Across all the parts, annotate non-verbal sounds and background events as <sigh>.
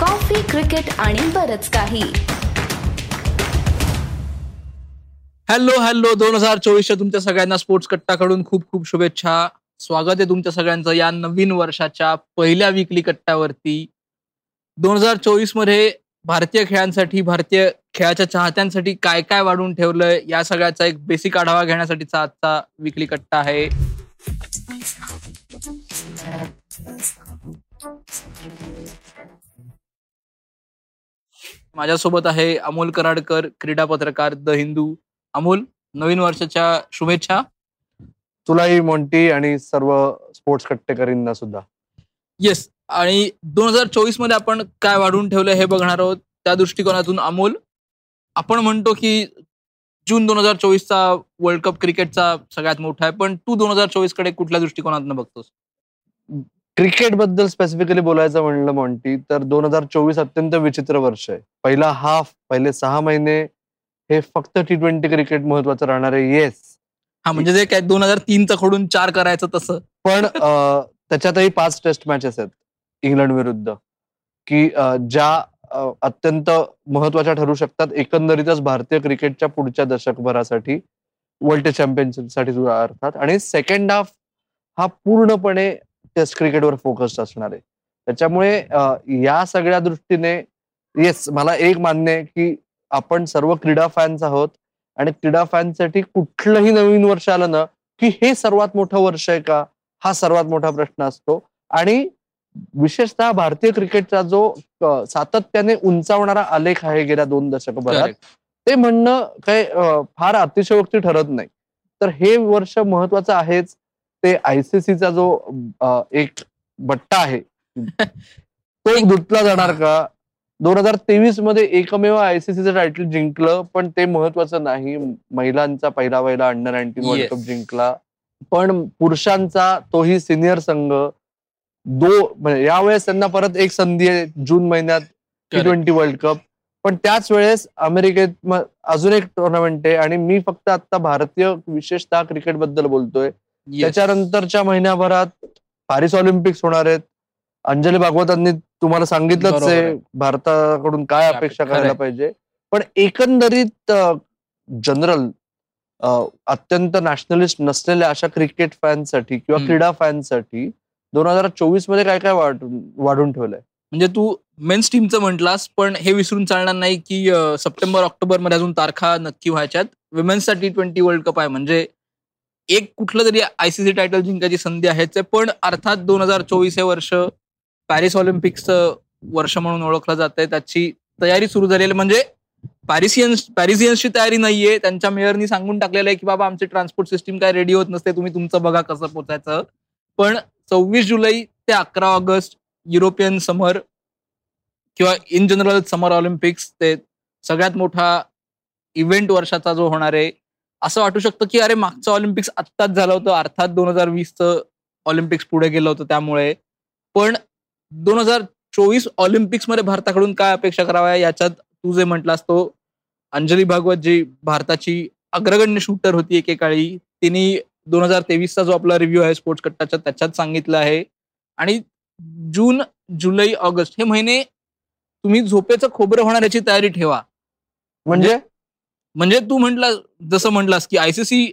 Coffee cricket आणि बरच काही. हॅलो हॅलो दोन हजार चोवीसच्या तुमच्या सगळ्यांना स्पोर्ट्स कट्टाकडून खूप खूप शुभेच्छा. स्वागत आहे तुमच्या सगळ्यांचं या नवीन वर्षाच्या पहिल्या विकली कट्ट्यावरती. दोन हजार चोवीसमध्ये भारतीय खेळांसाठी भारतीय खेळाच्या चाहत्यांसाठी काय काय वाढून ठेवलंय या सगळ्याचा एक बेसिक आढावा घेण्यासाठीचा आजचा विकली कट्टा आहे. माझ्यासोबत आहे अमोल कराडकर क्रीडा पत्रकार द हिंदू. अमोल नवीन वर्षाच्या शुभेच्छा. तुलाही मोंटी आणि सर्व स्पोर्ट्स कट्टेकरींना सुद्धा. येस आणि दोन हजार चोवीसमध्ये आपण काय वाढून ठेवलं हे बघणार आहोत. त्या दृष्टिकोनातून अमोल आपण म्हणतो की जून दोन हजार चोवीसचा वर्ल्ड कप क्रिकेटचा सगळ्यात मोठा आहे पण तू दोन हजार चोवीसकडे कुठल्या दृष्टिकोनातून बघतोस? क्रिकेटबद्दल स्पेसिफिकली बोलायचं म्हणलं मोंटी तर दोन हजार चोवीस अत्यंत विचित्र वर्ष आहे. पहिला हाफ पहिले सहा महिने हे फक्त टी ट्वेंटी क्रिकेट महत्वाचं राहणार आहे. येस हा म्हणजे जे काय दोन हजार तीनचं कडून चार करायचं तसं. पण त्याच्यातही पाच टेस्ट मॅचेस आहेत इंग्लंड विरुद्ध की ज्या अत्यंत महत्त्वाच्या ठरू शकतात एकंदरीतच भारतीय क्रिकेटच्या पुढच्या दशकभरासाठी वर्ल्ड चॅम्पियनशिपसाठी सुद्धा अर्थात. आणि सेकंड हाफ हा पूर्णपणे टेस्ट क्रिकेटवर फोकस्ड असणार आहे. त्याच्यामुळे या सगळ्या दृष्टीने येस मला एक मान्य आहे की आपण सर्व क्रीडा फॅन्स आहोत आणि क्रीडा फॅनसाठी कुठलंही नवीन वर्ष आलं ना की हे सर्वात मोठं वर्ष आहे का? हा सर्वात मोठा प्रश्न असतो. आणि विशेषतः भारतीय क्रिकेटचा जो सातत्याने उंचावणारा आलेख आहे गेल्या दोन दशकभरात. ते म्हणणं काय अं, फार अतिशयोक्ती ठरत नाही. तर हे वर्ष महत्वाचं आहेच. ते आयसीसीचा जो एक बट्टा आहे <laughs> तो धुतला जाणार का दोन हजार तेवीसमध्ये एकमेव आयसीसीचं टायटल जिंकलं पण ते महत्वाचं नाही महिलांचा पहिला पहिला अंडर नाईन्टीन वर्ल्ड. कप जिंकला पण पुरुषांचा तोही सिनियर संघ दो म्हणजे यावेळेस त्यांना परत एक संधी आहे जून महिन्यात टी. ट्वेंटी वर्ल्ड कप पण त्याच वेळेस अमेरिकेत अजून एक टुर्नामेंट आहे आणि मी फक्त आता भारतीय विशेषतः क्रिकेटबद्दल बोलतोय. त्याच्यानंतरच्या महिन्याभरात पॅरिस ऑलिम्पिक्स होणार आहेत अंजली भागवतांनी तुम्हाला सांगितलंच आहे. भारताकडून काय अपेक्षा. करायला पाहिजे पण एकंदरीत जनरल अत्यंत नॅशनलिस्ट नसलेल्या अशा क्रिकेट फॅनसाठी किंवा. क्रीडा फॅनसाठी दोन हजार चोवीसमध्ये काय काय वाढून वाढून ठेवलंय म्हणजे तू मेन्स टीमचं म्हटलास पण हे विसरून चालणार नाही की सप्टेंबर ऑक्टोबरमध्ये अजून तारखा नक्की व्हायच्यात विमेन्सचा टी ट्वेंटी वर्ल्ड कप आहे म्हणजे एक कुठलं तरी आयसीसी टायटल जिंकायची संधी आहेच पण अर्थात दोन हजार चोवीस हे वर्ष पॅरिस ऑलिम्पिक्सचं वर्ष म्हणून ओळखलं जात आहे त्याची तयारी सुरू झालेली आहे. म्हणजे पॅरिसियन्स पॅरिसियन्सची तयारी नाहीये. त्यांच्या मेयरनी सांगून टाकलेलं आहे की बाबा आमची ट्रान्सपोर्ट सिस्टीम काय रेडी होत नसते. तुम्ही तुमचं बघा कसं पोचायचं. पण सव्वीस जुलै ते अकरा ऑगस्ट युरोपियन समर किंवा इन जनरल समर ऑलिम्पिक्स ते सगळ्यात मोठा इव्हेंट वर्षाचा जो होणार आहे असं वाटू शकतं की अरे मागचं ऑलिम्पिक्स आत्ताच झालं होतं. अर्थात दोन हजार वीसचं ऑलिम्पिक्स पुढे गेलं होतं त्यामुळे. पण दोन हजार चोवीस ऑलिम्पिक्समध्ये भारताकडून काय अपेक्षा कराव्या याच्यात तू जे म्हटलास तो अंजली भागवत जी भारताची अग्रगण्य शूटर होती एकेकाळी तिने दोन हजार तेवीसचा जो आपला रिव्ह्यू आहे स्पोर्ट्स कट्टाचा त्याच्यात सांगितलं आहे. आणि जून जुलै ऑगस्ट हे महिने तुम्ही झोपेचं खोबरं होणार याची तयारी ठेवा. म्हणजे म्हणजे तू म्हटलं जसं म्हटलास की आयसीसी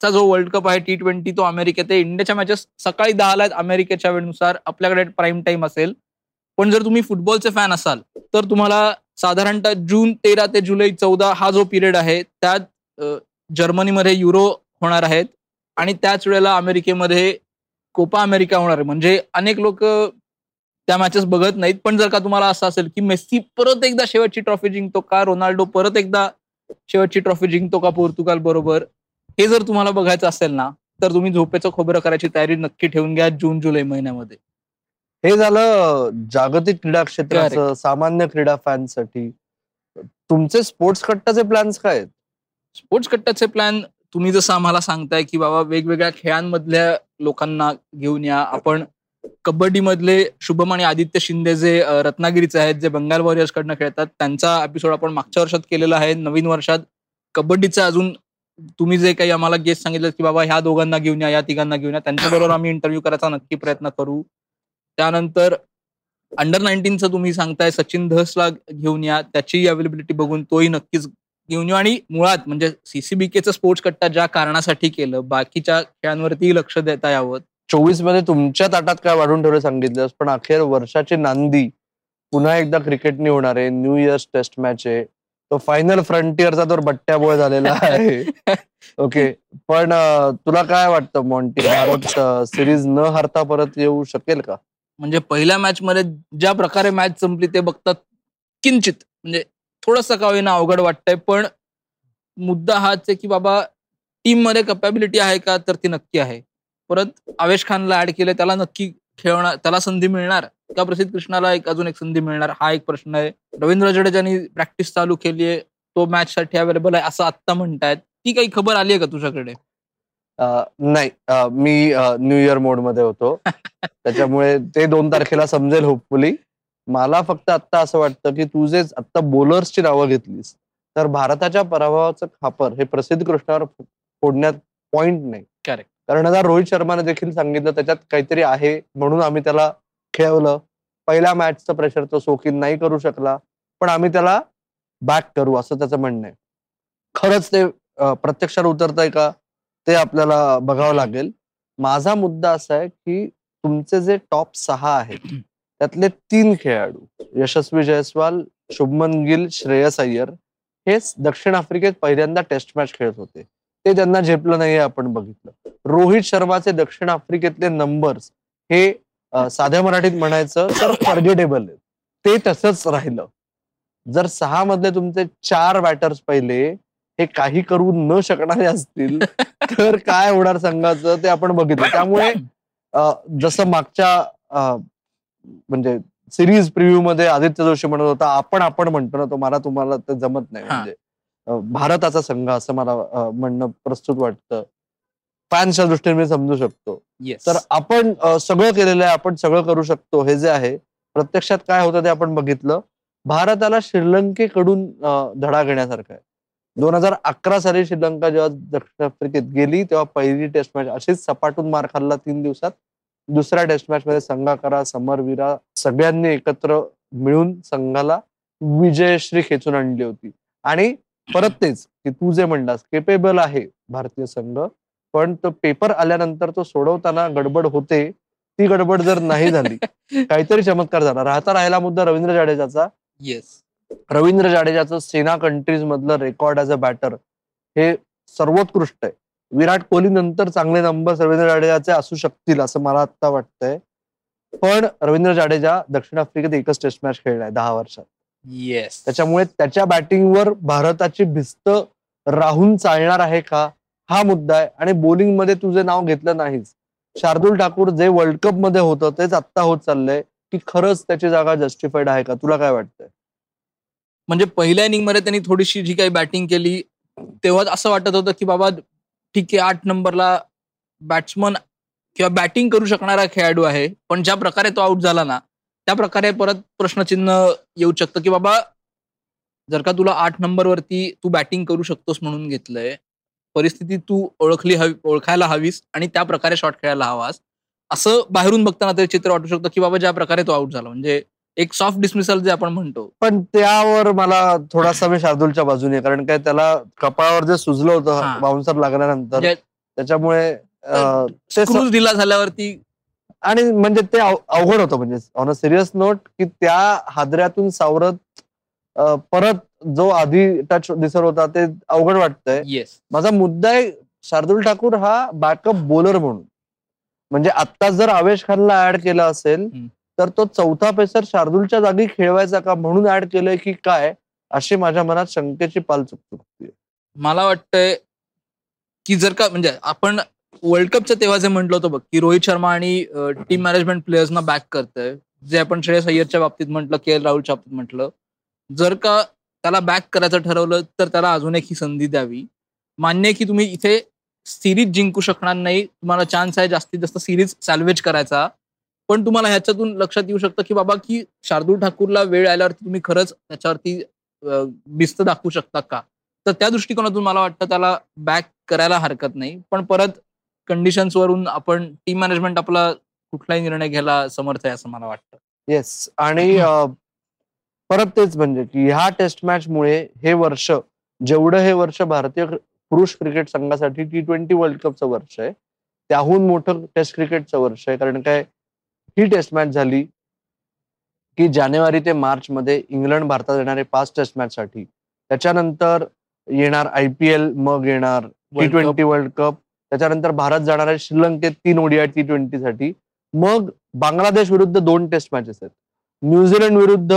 चा जो वर्ल्ड कप आहे टी ट्वेंटी तो अमेरिकेत आहे. इंडियाच्या मॅचेस सकाळी दहाला आहेत अमेरिकेच्या वेळेनुसार. आपल्याकडे प्राईम टाइम असेल. पण जर तुम्ही फुटबॉलचे फॅन असाल तर तुम्हाला साधारणतः जून तेरा ते जुलै चौदा हा जो पिरियड आहे त्यात जर्मनीमध्ये युरो होणार आहेत. आणि त्याच वेळेला अमेरिकेमध्ये कोपा अमेरिका होणार आहे. म्हणजे अनेक लोक त्या मॅचेस बघत नाहीत. पण जर का तुम्हाला असं असेल की मेस्सी परत एकदा शेवटची ट्रॉफी जिंकतो का रोनाल्डो परत एकदा शेवटची ट्रॉफी जिंकतो का पोर्तुगाल बरोबर? हे जर तुम्हाला बघायचं असेल ना तर तुम्ही झोपेचं खोबरं करायची तयारी नक्की ठेवून घ्या जून जुलै महिन्यामध्ये. हे झालं जागतिक क्रीडा क्षेत्राचं सामान्य क्रीडा फॅनसाठी. तुमचे स्पोर्ट्स कट्टाचे प्लॅन्स काय आहेत? स्पोर्ट्स कट्ट्याचे प्लॅन तुम्ही जसं आम्हाला सांगताय की बाबा वेगवेगळ्या खेळांमधल्या लोकांना घेऊन या. आपण कबड्डीमधले शुभम आणि आदित्य शिंदे जे रत्नागिरीचे आहेत जे बंगाल वॉरियर्स कडनं खेळतात त्यांचा एपिसोड आपण मागच्या वर्षात केलेला आहे नवीन वर्षात. कबड्डीचा अजून तुम्ही जे काही आम्हाला गेस्ट सांगितलं की बाबा ह्या दोघांना घेऊन या या तिघांना घेऊन या त्यांच्याबरोबर आम्ही इंटरव्ह्यू करायचा नक्की प्रयत्न करू. त्यानंतर अंडर नाईन्टीनचं तुम्ही सांगताय सचिन धसला घेऊन या त्याची अवेलेबिलिटी बघून तोही नक्कीच घेऊन येऊ. आणि मुळात म्हणजे सीसीबीकेचं स्पोर्ट्स कट्टा ज्या कारणासाठी केलं बाकीच्या खेळांवरती लक्ष देता यावं. चोवीसमध्ये तुमच्या ताटात काय वाढून ठेवलं सांगितलं पण अखेर वर्षाची नांदी पुन्हा एकदा क्रिकेटने होणार आहे. न्यू इयर्स टेस्ट मॅच आहे. तो फायनल फ्रंटियरचा तर बट्ट्याबोळ झालेला आहे. <laughs> ओके पण तुला काय वाटतं मॉन्टी भारत सिरीज न हरता परत येऊ शकेल का? म्हणजे पहिल्या मॅच मध्ये ज्या प्रकारे मॅच संपली ते बघतात किंचित. म्हणजे थोडंसं का होईना अवघड वाटतंय पण मुद्दा हाच आहे की बाबा टीममध्ये कपॅबिलिटी आहे का? तर ती नक्की आहे. परत आवेश खानला ऍड केलं त्याला नक्की खेळणार त्याला संधी मिळणार. का प्रसिद्ध कृष्णाला एक अजून एक संधी मिळणार. हा एक प्रश्न आहे. रवींद्र जडेजानी प्रॅक्टिस चालू केली आहे तो मॅच साठी अवेलेबल आहे असं आत्ता म्हणतायत. ती काही खबर आली आहे का तुझ्याकडे? नाही. मी न्यू इयर मोडमध्ये होतो. <laughs> त्याच्यामुळे ते दोन तारखेला समजेल होपफुली मला फक्त आता असं वाटतं की तू जे आता बॉलर्सची नावं घेतलीस तर भारताच्या पराभवाचं खापर हे प्रसिद्ध कृष्णावर फोडण्यात पॉइंट नाही. Correct. कारण रोहित शर्माने देखील सांगितलं त्याच्यात काहीतरी आहे म्हणून आम्ही त्याला खेळवलं. पहिल्या मॅचचं प्रेशर तो सोकीन नाही करू शकला पण आम्ही त्याला बॅक करू असं त्याचं म्हणणं आहे. खरंच ते प्रत्यक्षात उतरतंय का ते आपल्याला बघावं लागेल. माझा मुद्दा असा आहे की तुमचे जे टॉप सहा आहेत त्यातले तीन खेळाडू यशस्वी जयस्वाल शुभमन गिल श्रेयस अय्यर हे दक्षिण आफ्रिकेत पहिल्यांदा टेस्ट मॅच खेळत होते. ते त्यांना झेपलं नाही आपण बघितलं. रोहित शर्माचे दक्षिण आफ्रिकेतले नंबर्स हे साध्या मराठीत म्हणायचं तर फॉर्गेटेबल आहेत. ते तसंच राहिलं. जर सहा मधले तुमचे चार बॅटर्स पहिले हे काही करू न शकणारे असतील तर काय होणार संघाचं ते आपण बघितलं. त्यामुळे जसं मागच्या म्हणजे सिरीज प्रिव्ह्यू मध्ये आदित्य जोशी म्हणत होता आपण आपण म्हणतो ना तो मला तुम्हाला ते जमत नाही. म्हणजे भारताचा संघ असं मला म्हणणं प्रस्तुत वाटतं. फॅन्सच्या दृष्टीने मी समजू शकतो. येस तर आपण सगळं केलेलं आहे आपण सगळं करू शकतो हे जे आहे. प्रत्यक्षात काय होतं ते आपण बघितलं. भारताला श्रीलंकेकडून धडा घेण्यासारखं आहे. दोन हजार अकरा साली श्रीलंका जेव्हा दक्षिण आफ्रिकेत गेली तेव्हा पहिली टेस्ट मॅच अशीच सपाटून मार खाल्ला तीन दिवसात. दुसऱ्या टेस्ट मॅच मध्ये संघाकरा समरवीरा सगळ्यांनी एकत्र मिळून संघाला विजयश्री खेचून आणली होती. आणि परत तेच की तू जे म्हणलास केपेबल आहे भारतीय संघ पण तो पेपर आल्यानंतर तो सोडवताना गडबड होते ती गडबड जर नाही झाली <laughs> काहीतरी चमत्कार झाला. राहता राहिला मुद्दा रवींद्र जाडेजाचा. येस रवींद्र जाडेजाचं सेना कंट्रीज मधलं रेकॉर्ड ॲज अ बॅटर हे सर्वोत्कृष्ट आहे. विराट कोहली नंतर चांगले नंबर रवींद्र जाडेजाचे असू शकतील असं मला आता वाटतंय. पण रवींद्र जाडेजा दक्षिण आफ्रिकेत एकच टेस्ट मॅच खेळलाय दहा वर्षात. येस त्याच्यामुळे त्याच्या बॅटिंगवर भारताची भिस्त राहून चालणार आहे का? हा मुद्दा आहे आणि बोलिंगमध्ये तुझे नाव घेतलं नाहीस. शार्दुल ठाकूर जे वर्ल्ड कपमध्ये होतं तेच आत्ता होत चाललंय की खरंच त्याची जागा जस्टिफाईड आहे का? तुला काय वाटतंय? म्हणजे पहिल्या इनिंगमध्ये त्यांनी थोडीशी जी काही बॅटिंग केली तेव्हा असं वाटत होतं की बाबा ठीक आहे आठ नंबरला बॅट्समन किंवा बॅटिंग करू शकणारा खेळाडू आहे पण ज्या प्रकारे तो आउट झाला ना त्या प्रकारे परत प्रश्नचिन्ह येऊ शकतं की बाबा जर का तुला आठ नंबरवरती तू बॅटिंग करू शकतोस म्हणून घेतलंय परिस्थिती तू ओळखली हवी ओळखायला हवीस आणि त्या प्रकारे शॉट खेळायला हवास असं बाहेरून बघताना ते चित्र वाटू शकतं की बाबा ज्या प्रकारे तो आउट झाला म्हणजे एक सॉफ्ट डिसमिसल जे आपण म्हणतो पण त्यावर मला थोडासा मी शार्दूलच्या बाजूने. कारण काय त्याला कपाळावर जे सुजलं होतं. बाउन्सर लागल्यानंतर म्हणजे त्याच्यामुळे दिला झाल्यावरती आणि म्हणजे ते अव- अवघड होतं म्हणजे ऑन अ सिरियस नोट की त्या हादऱ्यातून सावरत परत जो आधी टच दिसत होता ते अवघड वाटतंय. येस माझा मुद्दा आहे शार्दुल ठाकूर हा बॅकअप बॉलर म्हणून. म्हणजे आता जर आवेश खानला ऍड केलं असेल. तर तो चौथा पेसर शार्दूलच्या जागी खेळवायचा का म्हणून ऍड केलंय की काय अशी माझ्या मनात शंकेची पाल चुकचुकते मला वाटतंय की जर का म्हणजे आपण वर्ल्ड कपचं तेव्हा जे म्हटलं होतं बघ की रोहित शर्मा आणि टीम मॅनेजमेंट प्लेयर्सना बॅक करतंय जे आपण श्रेयस अय्यरच्या बाबतीत म्हटलं के एल राहुलच्या बाबतीत म्हटलं जर का त्याला बॅक करायचं ठरवलं तर त्याला अजून एक ही संधी द्यावी. मान्य आहे की तुम्ही इथे सिरीज जिंकू शकणार नाही. तुम्हाला चान्स आहे जास्तीत जास्त सिरीज सॅल्वेज करायचा. पण तुम्हाला ह्याच्यातून लक्षात येऊ शकतं की बाबा की शार्दूल ठाकूरला वेळ आल्यावरती तुम्ही खरंच त्याच्यावरती बिस्त भिस्त दाखवू शकता का? तर त्या दृष्टिकोनातून मला वाटतं त्याला बॅक करायला हरकत नाही. पण परत कंडिशन्स वरून आपण टीम मॅनेजमेंट आपला कुठलाही निर्णय घ्यायला समर्थ आहे असं मला वाटतं. येस आणि परत तेच म्हणजे की ह्या टेस्ट मॅच मुळे हे वर्ष जेवढं हे वर्ष भारतीय पुरुष क्रिकेट संघासाठी टी ट्वेंटी वर्ल्ड कपचं वर्ष आहे त्याहून मोठं टेस्ट क्रिकेटचं वर्ष आहे. कारण काय? ही टेस्ट मॅच झाली की जानेवारी ते मार्च मध्ये इंग्लंड भारतात येणारे पाच टेस्ट मॅच साठी. त्याच्यानंतर येणार आय पी एल मग येणार टी. ट्वेंटी वर्ल्ड कप त्याच्यानंतर भारत जाणार आहे श्रीलंकेत तीन ओडीआय टी ट्वेंटी साठी. मग बांगलादेश विरुद्ध दोन टेस्ट मॅचेस आहेत. न्यूझीलंड विरुद्ध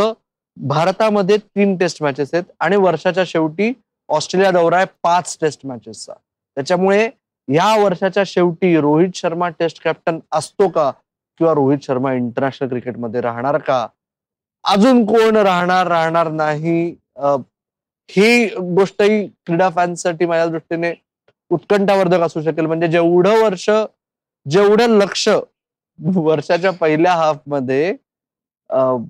भारतामध्ये तीन टेस्ट मॅचेस आहेत आणि वर्षाच्या शेवटी ऑस्ट्रेलिया दौरा आहे पाच टेस्ट मॅचेसचा त्याच्यामुळे या वर्षाच्या शेवटी रोहित शर्मा टेस्ट कॅप्टन असतो का? किंवा रोहित शर्मा इंटरनॅशनल क्रिकेटमध्ये राहणार का? अजून कोण राहणार राहणार नाही? ही गोष्टही क्रीडा फॅन्ससाठी माझ्या दृष्टीने उत्कंठावर्धक असू शकेल. म्हणजे जेवढं वर्ष जेवढं लक्ष वर्षाच्या पहिल्या हाफमध्ये अं,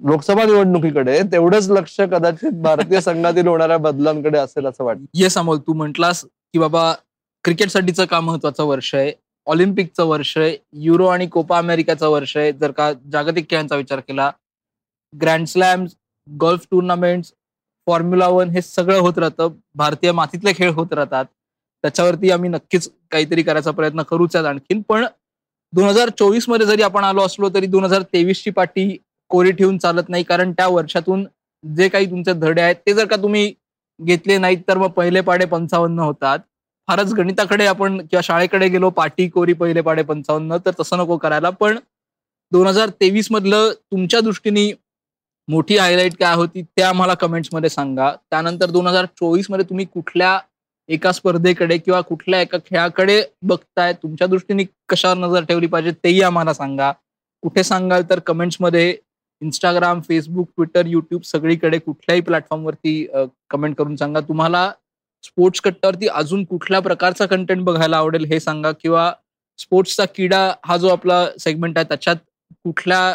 लोकसभा निवडणुकीकडे तेवढंच लक्ष कदाचित भारतीय संघातील होणाऱ्या बदलांकडे असेल असं वाटतं. येस अमोल तू म्हटलास की बाबा क्रिकेटसाठीचं का महत्वाचं वर्ष आहे ऑलिम्पिकचं वर्ष आहे युरो आणि कोपा अमेरिकाचं वर्ष आहे. जर का जागतिक खेळांचा विचार केला grand slams golf tournament Formula One हे सगळं होत राहतं. भारतीय मातीतले खेळ होत राहतात. त्याच्यावरती आम्ही नक्कीच काहीतरी करायचा प्रयत्न करूच आहेत आणखीन. पण दोन हजार चोवीसमध्ये जरी आपण आलो असलो तरी दोन हजार तेवीस ची पाठी कोरी ठेवून चालत नाही कारण त्या वर्षातून जे काही तुमचे धडे आहेत ते जर का तुम्ही घेतले नाहीत तर मग पहिले पाडे पंचावन्न होतात. फारच गणिताकडे आपण किंवा शाळेकडे गेलो पाटी कोरी पहिले पाडे पंचावन्न तर तसं नको करायला. पण दोन हजार तेवीस मधलं तुमच्या दृष्टीने मोठी हायलाईट काय होती ते आम्हाला कमेंट्समध्ये सांगा. त्यानंतर दोन हजार चोवीसमध्ये तुम्ही कुठल्या एका स्पर्धेकडे किंवा कुठल्या एका खेळाकडे बघताय तुमच्या दृष्टीने कशावर नजर ठेवली पाहिजे तेही आम्हाला सांगा. कुठे सांगाल तर कमेंट्समध्ये इंस्टाग्राम फेसबुक ट्विटर युट्यूब सगळीकडे कुठल्याही प्लॅटफॉर्मवरती कमेंट करून सांगा. तुम्हाला स्पोर्ट्स कट्टावरती अजून कुठल्या प्रकारचा कंटेंट बघायला आवडेल हे सांगा किंवा स्पोर्ट्सचा किडा हा जो आपला सेगमेंट आहे त्याच्यात कुठल्या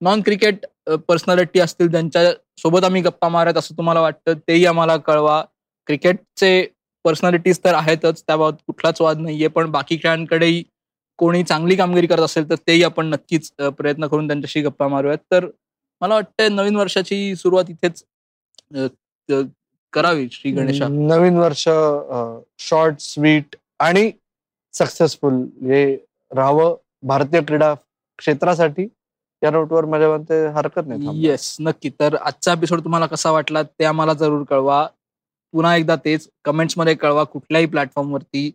नॉन क्रिकेट पर्सनॅलिटी असतील ज्यांच्या सोबत आम्ही गप्पा मारत असं तुम्हाला वाटतं तेही आम्हाला कळवा. क्रिकेटचे पर्सनॅलिटीज तर आहेतच त्याबाबत कुठलाच वाद नाहीये. पण बाकी खेळांकडेही कोणी चांगली कामगिरी करत असेल तर तेही आपण नक्कीच प्रयत्न करून त्यांच्याशी गप्पा मारूयात. तर मला वाटतं नवीन वर्षाची सुरुवात इथेच करावी श्री गणेशा. नवीन वर्ष शॉर्ट स्वीट आणि सक्सेसफुल हे राहावं भारतीय क्रीडा क्षेत्रासाठी. या नोटवर माझ्या मते हरकत नाही. येस नक्की. तर आजचा एपिसोड तुम्हाला कसा वाटला ते आम्हाला जरूर कळवा. पुन्हा एकदा तेच कमेंट्समध्ये कळवा कुठल्याही प्लॅटफॉर्मवरती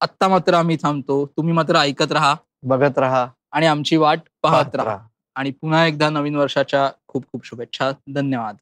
आत्ता मात्र आम्ही थांबतो. तुम्ही मात्र ऐकत राहा. बघत राहा. आणि आमची वाट पाहत राहा. आणि पुन्हा एकदा नवीन वर्षाच्या खूप खूप शुभेच्छा. धन्यवाद.